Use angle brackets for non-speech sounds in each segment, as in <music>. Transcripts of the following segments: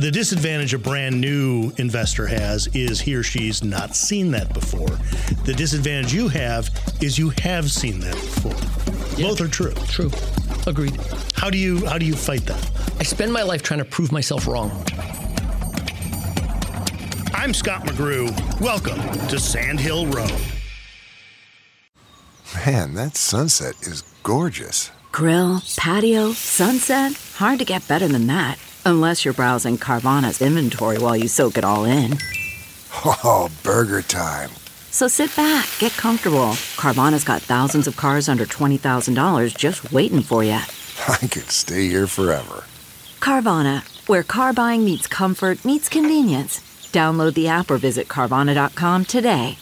The disadvantage a brand new investor has is he or she's not seen that before. The disadvantage you have is you have seen that before. Yeah. Both are true. True. Agreed. How do you how do you fight that? I spend my life trying to prove myself wrong. I'm Scott McGrew. Welcome to Sand Hill Road. Man, that sunset is gorgeous. Grill, patio, sunset. Hard to get better than that. Unless you're browsing Carvana's inventory while you soak it all in. Oh, burger time. So sit back, get comfortable. Carvana's got thousands of cars under $20,000 just waiting for you. <laughs> I could stay here forever. Carvana, where car buying meets comfort, meets convenience. Download the app or visit Carvana.com today.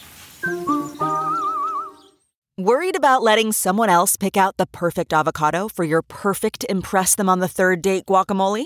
Worried about letting someone else pick out the perfect avocado for your perfect Impress Them on the Third Date guacamole?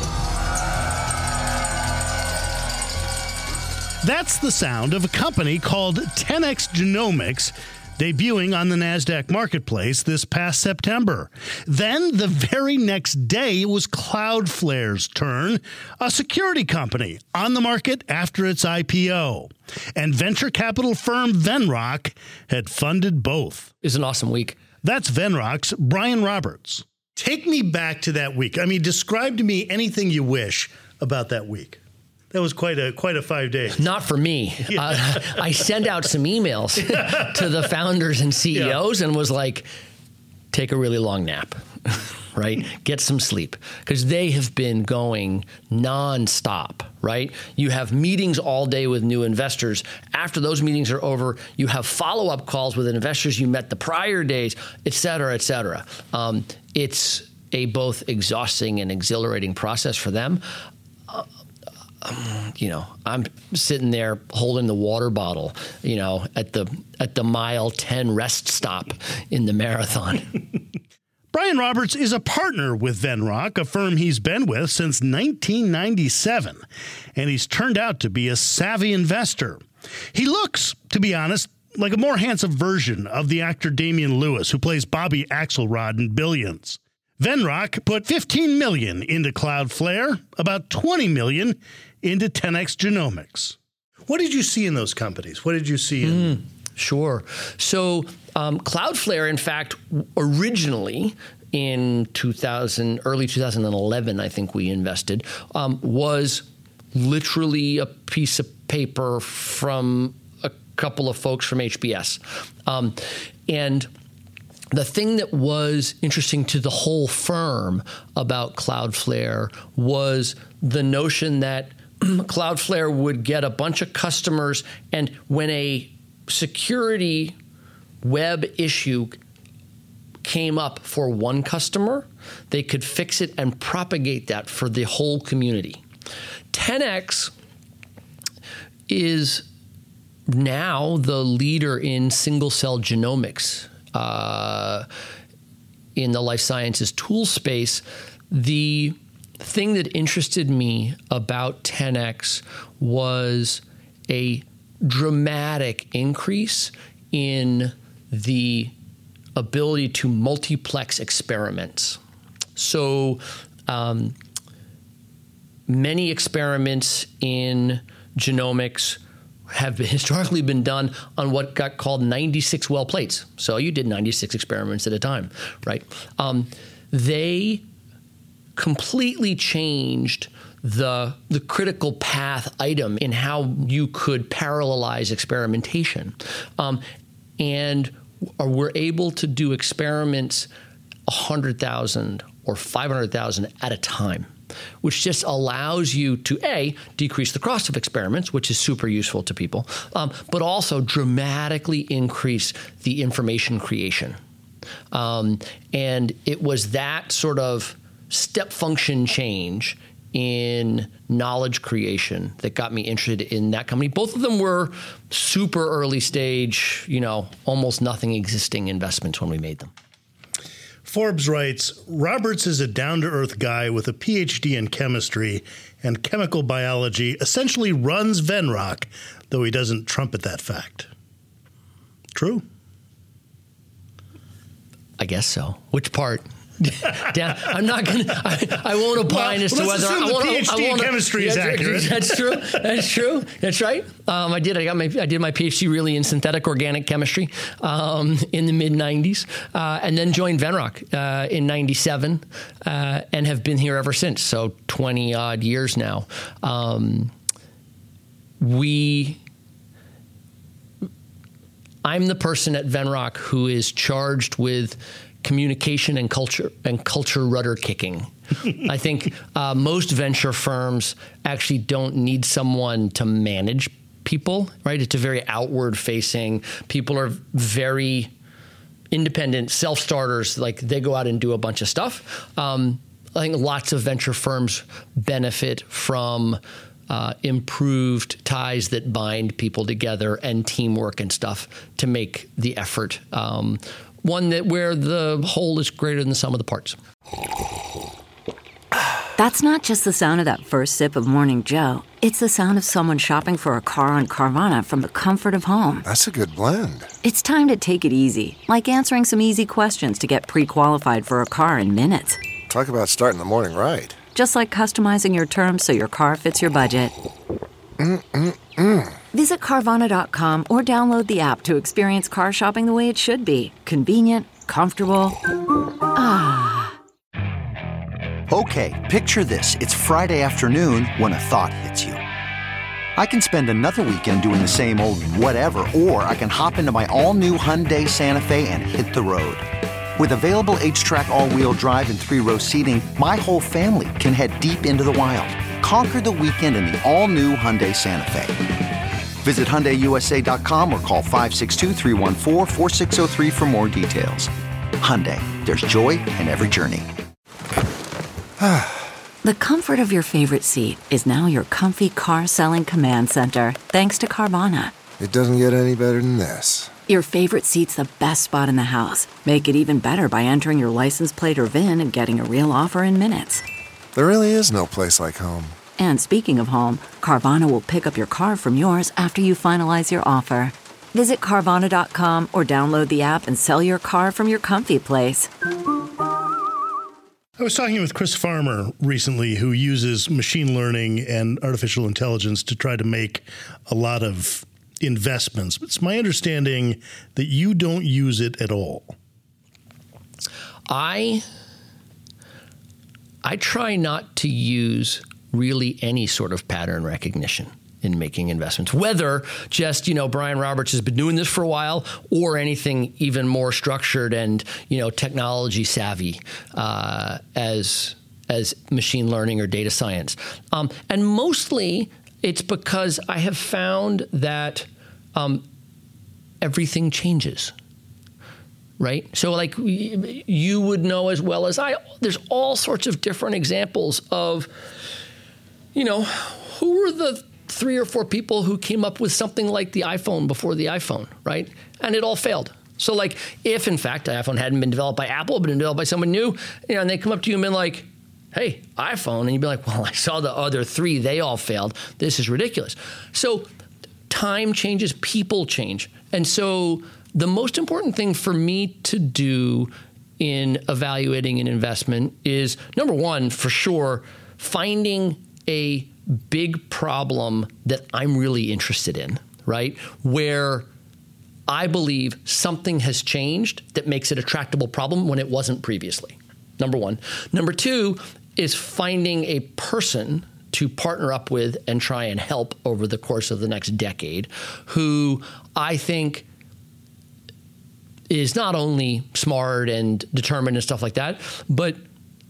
That's the sound of a company called 10x Genomics debuting on the NASDAQ marketplace this past September. Then, the very next day, it was Cloudflare's turn, a security company on the market after its IPO. And venture capital firm Venrock had funded both. It's an awesome week. That's Venrock's Brian Roberts. Take me back to that week. I mean, describe to me anything you wish about that week. That was quite a quite a five days. Not for me. Yeah. Uh, I sent out some emails <laughs> to the founders and CEOs yeah. and was like, take a really long nap, right? Get some sleep because they have been going nonstop, right? You have meetings all day with new investors. After those meetings are over, you have follow up calls with investors you met the prior days, et cetera, et cetera. Um, it's a both exhausting and exhilarating process for them. Um, you know, I'm sitting there holding the water bottle, you know, at the at the mile 10 rest stop in the marathon. <laughs> Brian Roberts is a partner with Venrock, a firm he's been with since 1997, and he's turned out to be a savvy investor. He looks, to be honest, like a more handsome version of the actor Damian Lewis, who plays Bobby Axelrod in Billions. Venrock put 15 million into Cloudflare, about 20 million into 10x Genomics. What did you see in those companies? What did you see in? Mm, sure. So um, Cloudflare, in fact, originally in 2000, early 2011, I think we invested, um, was literally a piece of paper from a couple of folks from HBS, um, and the thing that was interesting to the whole firm about Cloudflare was the notion that <clears throat> Cloudflare would get a bunch of customers, and when a security web issue came up for one customer, they could fix it and propagate that for the whole community. 10x is now the leader in single cell genomics uh, in the life sciences tool space. The thing that interested me about 10x was a dramatic increase in the ability to multiplex experiments. So, um, many experiments in genomics have historically been done on what got called 96 well plates. So you did 96 experiments at a time, right? Um, they completely changed the the critical path item in how you could parallelize experimentation, um, and we're able to do experiments hundred thousand or five hundred thousand at a time which just allows you to a decrease the cost of experiments, which is super useful to people, um, but also dramatically increase the information creation. Um, and it was that sort of step function change in knowledge creation that got me interested in that company. Both of them were super early stage, you know, almost nothing existing investments when we made them. Forbes writes Roberts is a down to earth guy with a PhD in chemistry and chemical biology, essentially runs Venrock, though he doesn't trumpet that fact. True? I guess so. Which part? <laughs> down. I'm not gonna. I, I won't opine well, as to whether I want. to. PhD I want chemistry is accurate. That's true. That's true. That's right. Um, I did. I got my. I did my PhD really in synthetic organic chemistry um, in the mid '90s, uh, and then joined Venrock uh, in '97, uh, and have been here ever since. So 20 odd years now. Um, we I'm the person at Venrock who is charged with communication and culture and culture rudder kicking. I think <laughs> uh, most venture firms actually don't need someone to manage people, right? It's a very outward facing. People are very independent, self starters. Like they go out and do a bunch of stuff. Um, I think lots of venture firms benefit from. Uh, improved ties that bind people together and teamwork and stuff to make the effort um, one that where the whole is greater than the sum of the parts. That's not just the sound of that first sip of Morning Joe. It's the sound of someone shopping for a car on Carvana from the comfort of home. That's a good blend. It's time to take it easy, like answering some easy questions to get pre qualified for a car in minutes. Talk about starting the morning right. Just like customizing your terms so your car fits your budget. Mm-mm-mm. Visit Carvana.com or download the app to experience car shopping the way it should be convenient, comfortable. Ah. Okay, picture this. It's Friday afternoon when a thought hits you. I can spend another weekend doing the same old whatever, or I can hop into my all new Hyundai Santa Fe and hit the road. With available HTRAC, all wheel drive, and three row seating, my whole family can head deep into the wild. Conquer the weekend in the all new Hyundai Santa Fe. Visit HyundaiUSA.com or call 562 for more details. Hyundai, there's joy in every journey. <sighs> the comfort of your favorite seat is now your comfy car selling command center thanks to Carvana. It doesn't get any better than this. Your favorite seat's the best spot in the house. Make it even better by entering your license plate or VIN and getting a real offer in minutes. There really is no place like home. And speaking of home, Carvana will pick up your car from yours after you finalize your offer. Visit Carvana.com or download the app and sell your car from your comfy place. I was talking with Chris Farmer recently, who uses machine learning and artificial intelligence to try to make a lot of investments. It's my understanding that you don't use it at all. I I try not to use really any sort of pattern recognition in making investments, whether just, you know, Brian Roberts has been doing this for a while or anything even more structured and, you know, technology savvy uh, as, as machine learning or data science. Um, and mostly it's because I have found that um, everything changes right? So, like you would know as well as I, there's all sorts of different examples of you know, who were the three or four people who came up with something like the iPhone before the iPhone, right? And it all failed. So, like, if in fact the iPhone hadn't been developed by Apple, but been developed by someone new, you know, and they come up to you and been like, hey, iPhone, and you'd be like, well, <laughs> I saw the other three, they all failed. This is ridiculous. So, time changes, people change. And so, the most important thing for me to do in evaluating an investment is number one, for sure, finding a big problem that I'm really interested in, right? Where I believe something has changed that makes it a tractable problem when it wasn't previously. Number one. Number two is finding a person to partner up with and try and help over the course of the next decade, who I think is not only smart and determined and stuff like that, but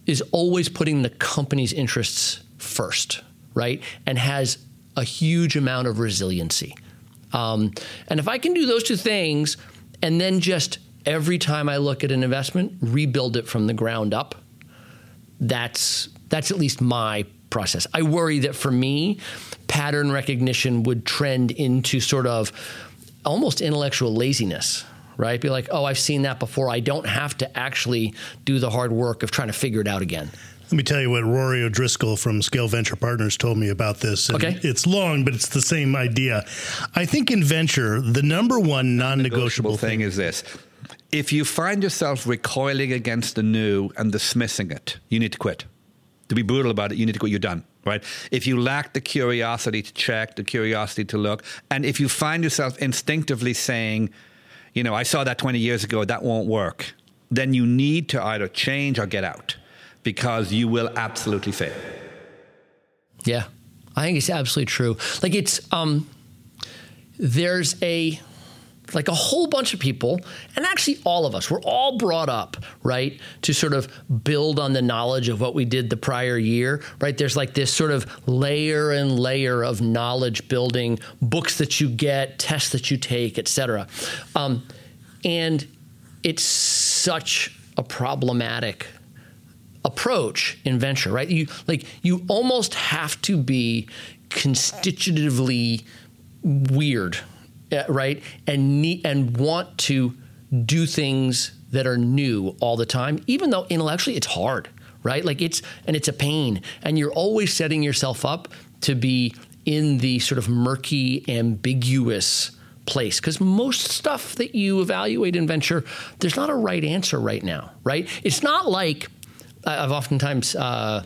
is always putting the company's interests first, right? And has a huge amount of resiliency. Um, and if I can do those two things and then just every time I look at an investment, rebuild it from the ground up, that's that's at least my process. I worry that for me, pattern recognition would trend into sort of almost intellectual laziness, right? Be like, oh, I've seen that before. I don't have to actually do the hard work of trying to figure it out again. Let me tell you what Rory O'Driscoll from Scale Venture Partners told me about this. And Okay. It's long, but it's the same idea. I think in venture, the number one non negotiable negotiable thing is this. If you find yourself recoiling against the new and dismissing it, you need to quit. To be brutal about it, you need to quit. You're done, right? If you lack the curiosity to check, the curiosity to look, and if you find yourself instinctively saying, you know, I saw that 20 years ago, that won't work, then you need to either change or get out because you will absolutely fail. Yeah, I think it's absolutely true. Like it's um, there's a like a whole bunch of people, and actually all of us, we're all brought up, right, to sort of build on the knowledge of what we did the prior year, right? There's like this sort of layer and layer of knowledge building, books that you get, tests that you take, et cetera. Um, and it's such a problematic approach in venture, right? You like you almost have to be constitutively weird, uh, right? And need, and want to do things that are new all the time, even though intellectually it's hard, right? Like it's and it's a pain, and you're always setting yourself up to be in the sort of murky, ambiguous place because most stuff that you evaluate in venture, there's not a right answer right now, right? It's not like I've oftentimes uh,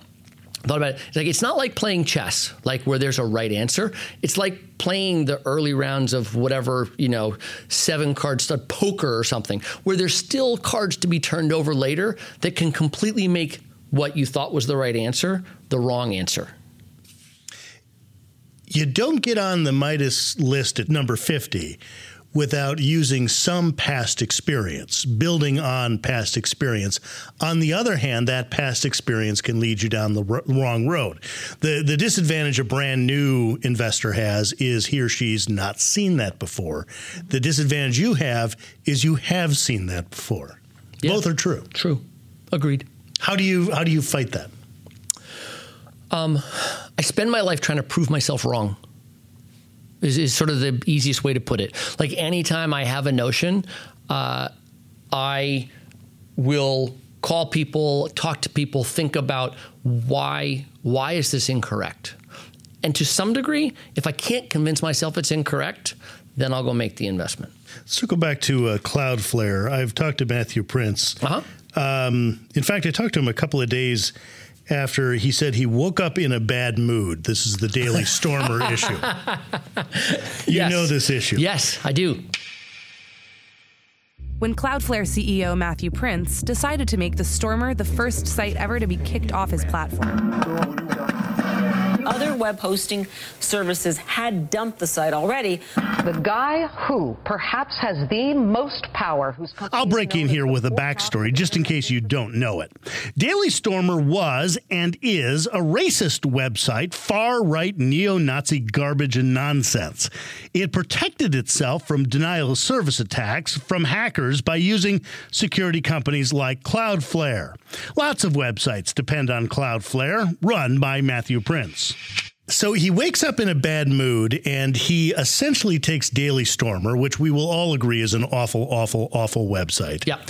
thought about it. It's like it's not like playing chess, like where there's a right answer. It's like playing the early rounds of whatever you know, seven card stud poker or something, where there's still cards to be turned over later that can completely make what you thought was the right answer the wrong answer. you don't get on the Midas list at number 50 without using some past experience, building on past experience. On the other hand, that past experience can lead you down the r- wrong road. The the disadvantage a brand new investor has is he or she's not seen that before. The disadvantage you have is you have seen that before. Yeah. Both are true. True, agreed. How do you how do you fight that? Um, I spend my life trying to prove myself wrong. Is, is sort of the easiest way to put it. Like anytime I have a notion, uh, I will call people, talk to people, think about why why is this incorrect. And to some degree, if I can't convince myself it's incorrect, then I'll go make the investment. Circle back to uh, Cloudflare. I've talked to Matthew Prince. Uh-huh. Um, in fact, I talked to him a couple of days after he said he woke up in a bad mood. This is the Daily <laughs> Stormer issue. <laughs> You Yes. know this issue. Yes, I do. When Cloudflare CEO Matthew Prince decided to make the Stormer the first site ever to be kicked off his platform. Other web hosting services had dumped the site already. The guy who perhaps has the most power, whose company I'll break in here with a backstory just in case you don't know it. Daily Stormer was and is a racist website, far right neo Nazi garbage and nonsense. It protected itself from denial of service attacks from hackers by using security companies like Cloudflare. Lots of websites depend on Cloudflare, run by Matthew Prince. So he wakes up in a bad mood and he essentially takes Daily Stormer, which we will all agree is an awful, awful, awful website. Yeah.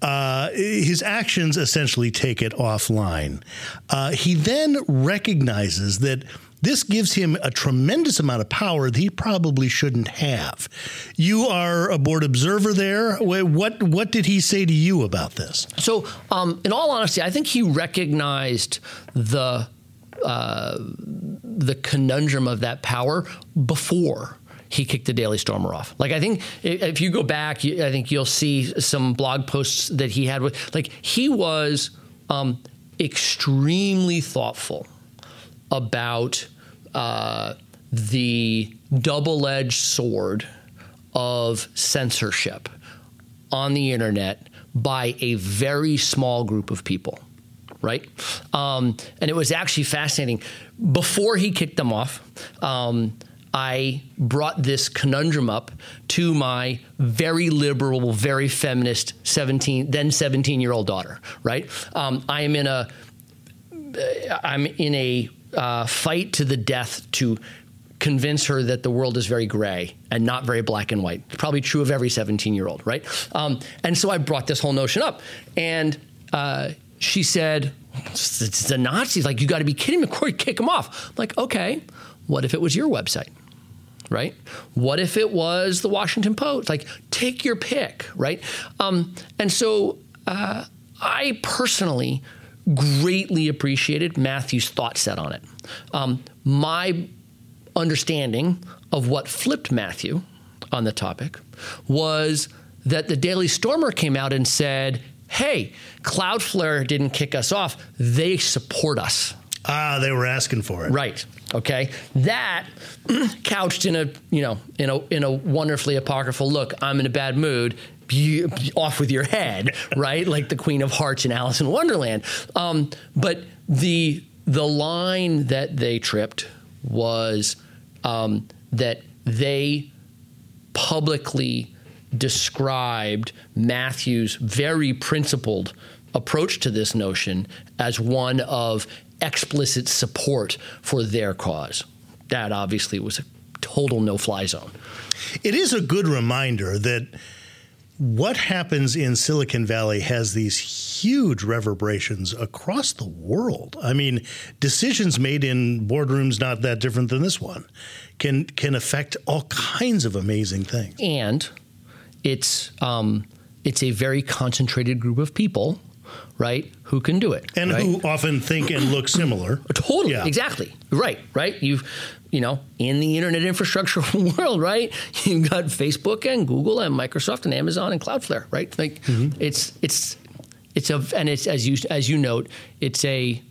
Uh, his actions essentially take it offline. Uh, he then recognizes that this gives him a tremendous amount of power that he probably shouldn't have. You are a board observer there. What what did he say to you about this? So, um, in all honesty, I think he recognized the uh, the conundrum of that power before he kicked the Daily Stormer off. Like, I think if you go back, I think you'll see some blog posts that he had with, like, he was um, extremely thoughtful about uh, the double edged sword of censorship on the internet by a very small group of people, right? Um, and it was actually fascinating. Before he kicked them off, um, I brought this conundrum up to my very liberal, very feminist 17, then 17 year old daughter, right? Um, I am in a, I'm in a uh, fight to the death to convince her that the world is very gray and not very black and white. Probably true of every 17 year old, right? Um, and so I brought this whole notion up. And uh, she said, it's the Nazis. Like, you got to be kidding me. Corey, kick them off. I'm like, okay, what if it was your website? Right? What if it was the Washington Post? Like, take your pick, right? Um, and so uh, I personally greatly appreciated Matthew's thought set on it. Um, my understanding of what flipped Matthew on the topic was that the Daily Stormer came out and said, hey, Cloudflare didn't kick us off, they support us. Ah, they were asking for it. Right. Okay. That <clears throat> couched in a, you know, in a in a wonderfully apocryphal look, I'm in a bad mood. Be, be off with your head, <laughs> right? like the Queen of Hearts in Alice in Wonderland. Um, but the the line that they tripped was um, that they publicly described Matthew's very principled approach to this notion as one of explicit support for their cause. That obviously was a total no fly zone. It is a good reminder that what happens in Silicon Valley has these huge reverberations across the world. I mean, decisions made in boardrooms not that different than this one can can affect all kinds of amazing things. And it's um, it's a very concentrated group of people, right, who can do it, and right? who often think and look similar. <clears throat> totally, Yeah. exactly, right, right. You've you know, in the internet infrastructure <laughs> world, right? You've got Facebook and Google and Microsoft and Amazon and Cloudflare, right? Like it's it's it's a and it's as you as you note, it's a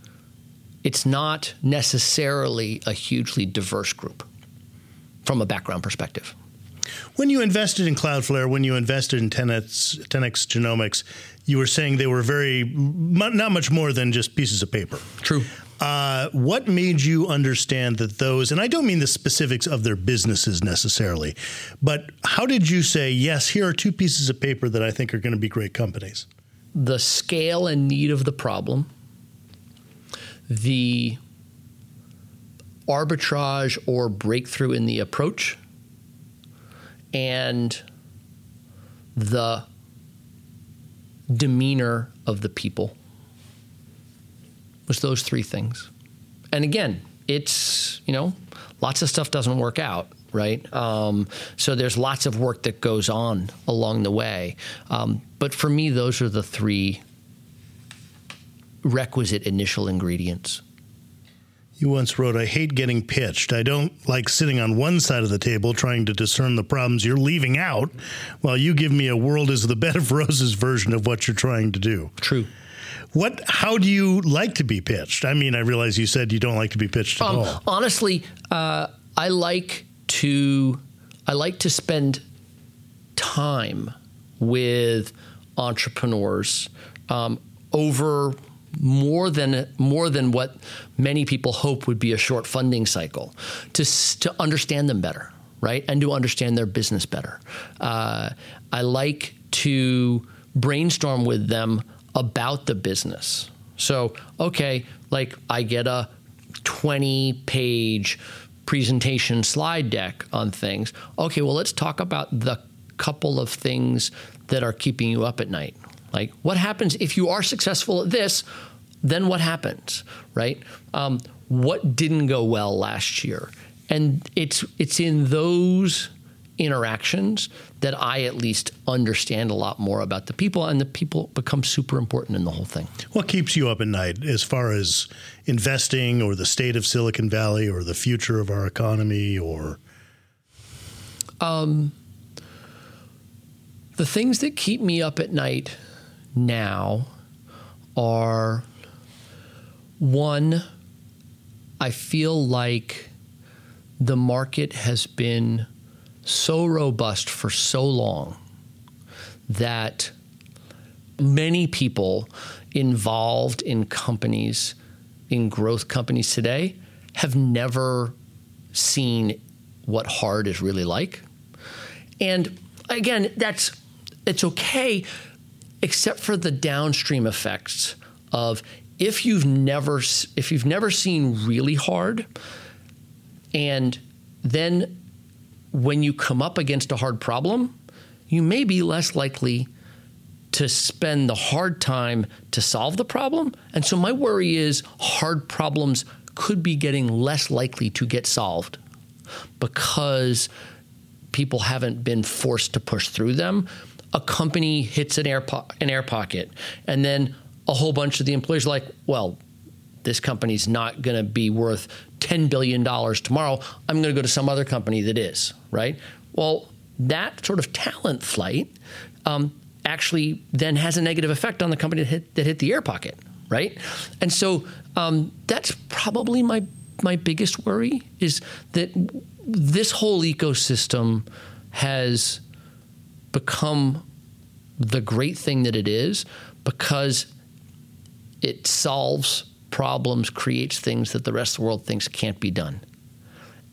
it's not necessarily a hugely diverse group from a background perspective. When you invested in Cloudflare, when you invested in 10x, 10x Genomics, you were saying they were very not much more than just pieces of paper. True. Uh, what made you understand that those, and I don't mean the specifics of their businesses necessarily, but how did you say, yes, here are two pieces of paper that I think are going to be great companies? the scale and need of the problem, the arbitrage or breakthrough in the approach, and the demeanor of the people. Was those three things. And again, it's, you know, lots of stuff doesn't work out, right? Um, so there's lots of work that goes on along the way. Um, but for me, those are the three requisite initial ingredients. You once wrote, I hate getting pitched. I don't like sitting on one side of the table trying to discern the problems you're leaving out while you give me a world is the bed of roses version of what you're trying to do. True. What how do you like to be pitched? I mean, I realize you said you don't like to be pitched at Um, all. honestly, uh, I like to I like to spend time with entrepreneurs um, over more than more than what many people hope would be a short funding cycle to to understand them better, right, and to understand their business better. Uh, I like to brainstorm with them about the business. So, okay, like I get a 20 page presentation slide deck on things. Okay, well, let's talk about the couple of things that are keeping you up at night. Like, what happens if you are successful at this? Then what happens, right? Um, what didn't go well last year? And it's it's in those interactions that I at least understand a lot more about the people, and the people become super important in the whole thing. What keeps you up at night as far as investing or the state of Silicon Valley or the future of our economy or Um, the things that keep me up at night now are one, I feel like the market has been so robust for so long that many people involved in companies, in growth companies today, have never seen what hard is really like. And again, that's it's okay, except for the downstream effects of if you've never if you've never seen really hard, and then when you come up against a hard problem, you may be less likely to spend the hard time to solve the problem. And so my worry is hard problems could be getting less likely to get solved because people haven't been forced to push through them. A company hits an air, po- an air pocket, and then a whole bunch of the employees are like, well, this company's not going to be worth $10 billion tomorrow. I'm going to go to some other company that is, right? Well, that sort of talent flight um, actually then has a negative effect on the company that hit, that hit the air pocket, right? And so um, that's probably my my biggest worry is that this whole ecosystem has become the great thing that it is because it solves problems, creates things that the rest of the world thinks can't be done.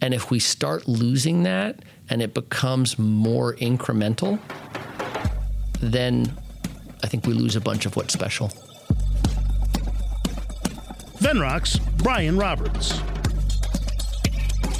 And if we start losing that and it becomes more incremental, then I think we lose a bunch of what's special. Venrock's Brian Roberts.